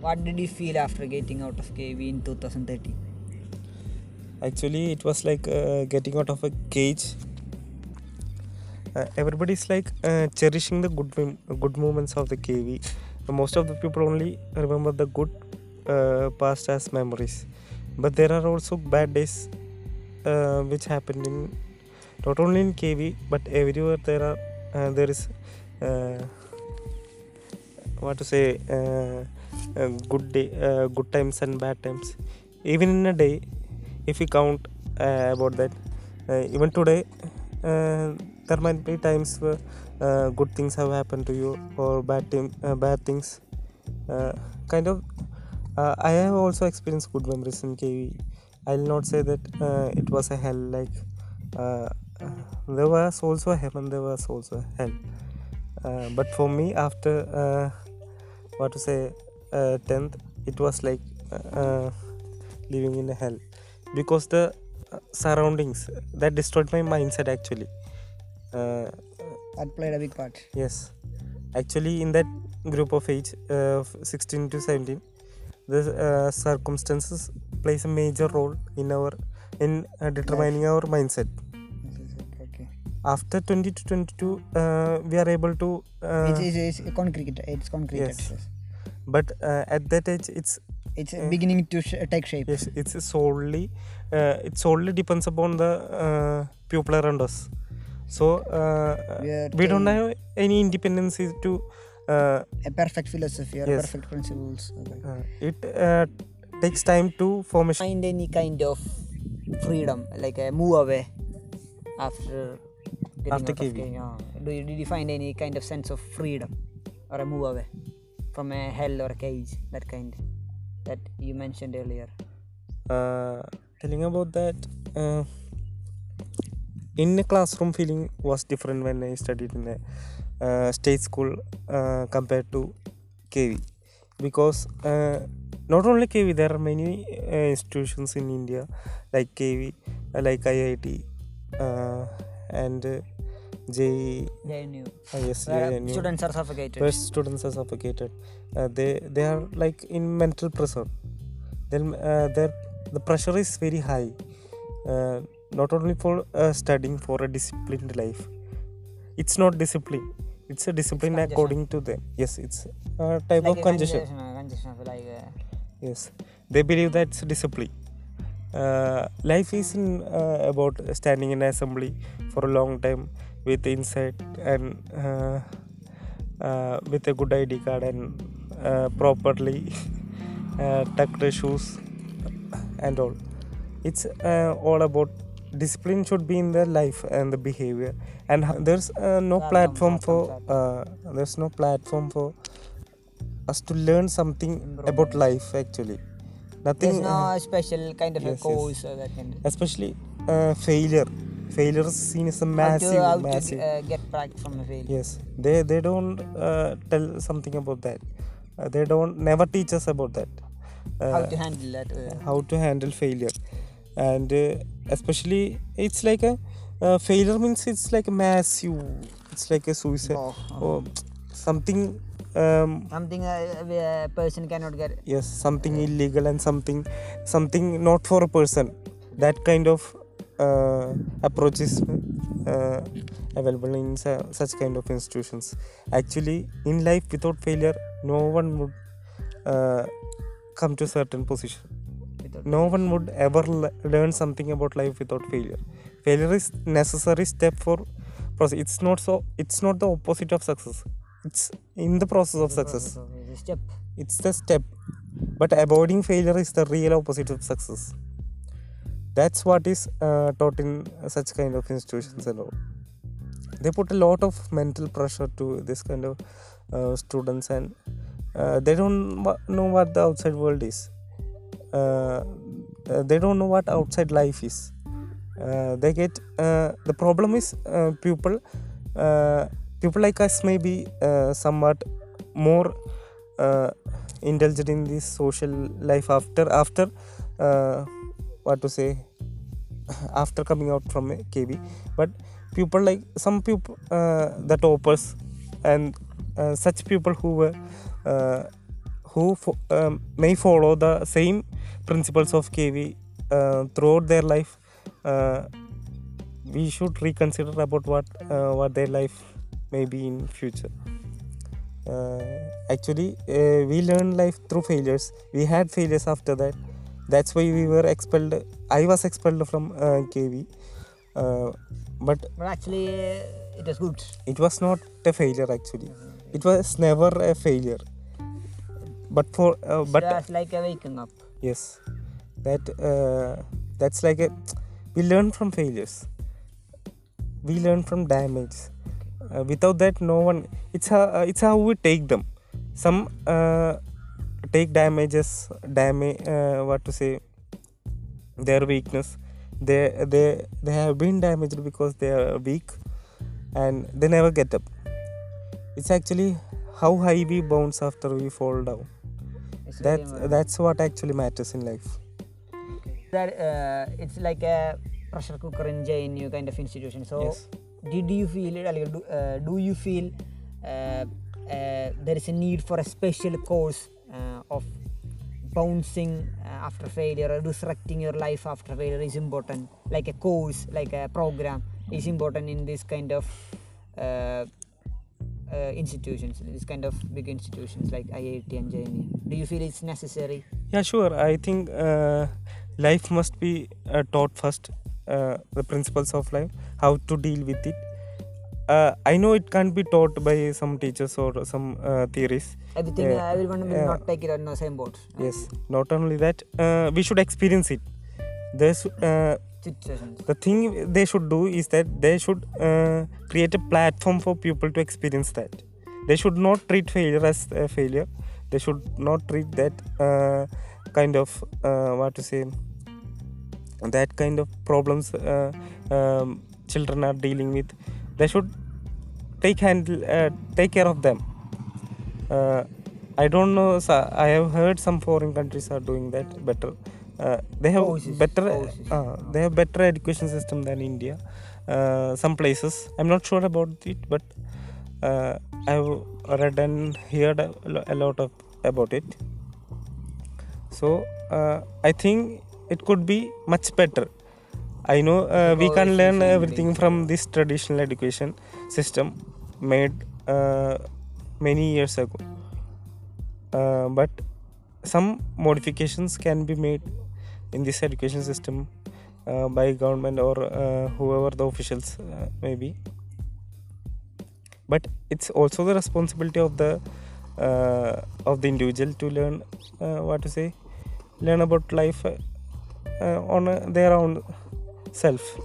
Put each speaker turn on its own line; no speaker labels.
what did you feel after getting out of KV in 2013?
Actually, it was like uh, getting out of a cage. Uh, everybody's like uh, cherishing the good good moments of the KV. Most of the people only remember the good uh, past as memories, but there are also bad days uh, which happened in not only in KV but everywhere. There are uh, there is uh, what to say good day, uh, good times and bad times. Even in a day, if we count uh, about that, uh, even today, uh, there might be times where uh, good things have happened to you or bad uh, bad things. Uh, kind of, uh, I have also experienced good memories in KV. I'll not say that uh, it was a hell. Like uh, there was also heaven, there was also hell. Uh, but for me, after uh, what to say, uh, tenth, it was like uh, living in a hell because the uh, surroundings that destroyed my mindset actually. Uh,
That played a big part.
yes, actually in that group of age, uh, 16 to 17, the uh, circumstances plays a major role in our in uh, determining our mindset.
Okay.
After 20 to 22, uh, we are able to. Uh,
it's, it's, it's concrete. It's concrete.
Yes. But uh, at that age, it's
It's
Uh,
beginning to sh- take shape.
yes it's solely uh, it solely depends upon the uh, people around us so uh,
We
we don't have any independency to
A perfect philosophy or
Yes.
perfect principles. Okay.
it takes time to form formation
Find any kind of freedom, like a move away after
After
out of
KV.
Ah, Do you, did you find any kind of sense of freedom or a move away from a hell or cage, that kind that you mentioned earlier?
uh, telling about that uh, in a classroom feeling was different when i studied in a uh, state school uh, compared to kv because uh, not only kv there are many uh, institutions in india like kv like iit and JEE,
JNU.
uh, yes,
Where
JNU,
students are suffocated.
where students are suffocated. Uh, they they are like in mental pressure. Then uh, their the pressure is very high. Uh, not only for uh, studying for a disciplined life. It's not discipline. It's a discipline according to them. Yes it's a type
like
of
a
congestion
like
yes. They believe that's discipline. Life is in, uh, about standing in assembly for a long time with insight and uh, uh, with a good id card and uh, properly uh, tucked shoes and all. It's uh, all about discipline should be in the life and the behavior. And there's uh, no
Platform,
for uh, there's no platform for us to learn something about life actually. Nothing
there's no
uh,
special kind of
yes,
a
yes.
course or that kind of
especially uh, failure failure is seen as a
how to,
massive
how
massive
to uh, get back from a failure.
yes they they don't uh, tell something about that uh, they don't never teach us about that uh,
how to handle that. Uh,
how to handle failure and uh, especially it's like a uh, failure means it's like a massive it's like a suicide
oh, oh.
or something um,
Something a person cannot get.
yes something illegal and something something not for a person that kind of uh, approach is uh, available in su- such kind of institutions actually in life without failure no one would uh, come to certain position no one would ever le- learn something about life without failure failure is necessary step for process it's not so it's not the opposite of success it's in the process of success
it's
the step but avoiding failure is the real opposite of success that's what is uh, taught in such kind of institutions and they put a lot of mental pressure to this kind of uh, students and uh, they don't know what the outside world is. Uh, they don't know what outside life is. Uh, they get uh, the problem is people people like us may be somewhat more indulged in this social life after after what to say after coming out from kv but people like some people uh, the toppers and uh, such people who were uh, who fo- um, may follow the same principles of KV uh, throughout their life, uh, we should reconsider about what uh, what their life may be in future. Actually, we learn life through failures. We had failures after that. That's why we were expelled. I was expelled from uh, KV. Uh, but
But actually, it was good.
it was not a failure actually it was never a failure but for uh, but
But it's like a waking up.
yes that uh, that's like a we learn from failures we learn from damage uh, without that no one it's how uh, it's how we take them some uh, take damages damage uh, what to say their weakness they they they have been damaged because they are weak and they never get up it's actually how high we bounce after we fall down
It's very
that that's what actually matters in life
that uh, it's like a pressure cooker in JNU kind of institution. So,
Yes.
did you feel it? like, Do, uh, do you feel uh, uh, there is a need for a special course of bouncing uh, after failure or resurrecting your life after failure is important? Like a course, like a program is important in this kind of uh, uh, institutions, this kind of big institutions like IIT and JNU. Do you feel it's necessary?
yeah sure i think uh, life must be uh, taught first uh, the principles of life how to deal with it uh, i know it can't be taught by some teachers or some uh, theories
Everything, uh, everyone will
Yeah.
not take it on the same boat. Uh,
yes not only that uh, we should experience it. There's uh, the thing they should do is that they should uh, create a platform for people to experience that. They should not treat failure as a failure. They should not treat that uh, kind of uh, what to say that kind of problems uh, um, children are dealing with. They should take handle uh, take care of them. Uh, i don't know so i have heard some foreign countries are doing that better. Uh, they have
Courses,
better
courses.
uh, they have better education system than india uh, some places. I'm not sure about it but uh, i've read and heard a, a lot of about it. So uh, i think it could be much better i know uh, we can learn everything from this traditional education system made uh, many years ago. Uh, but some modifications can be made in this education system uh, by government or uh, whoever the officials uh, may be. But it's also the responsibility of the uh, of the individual to learn uh, what to say learn about life on uh, their own self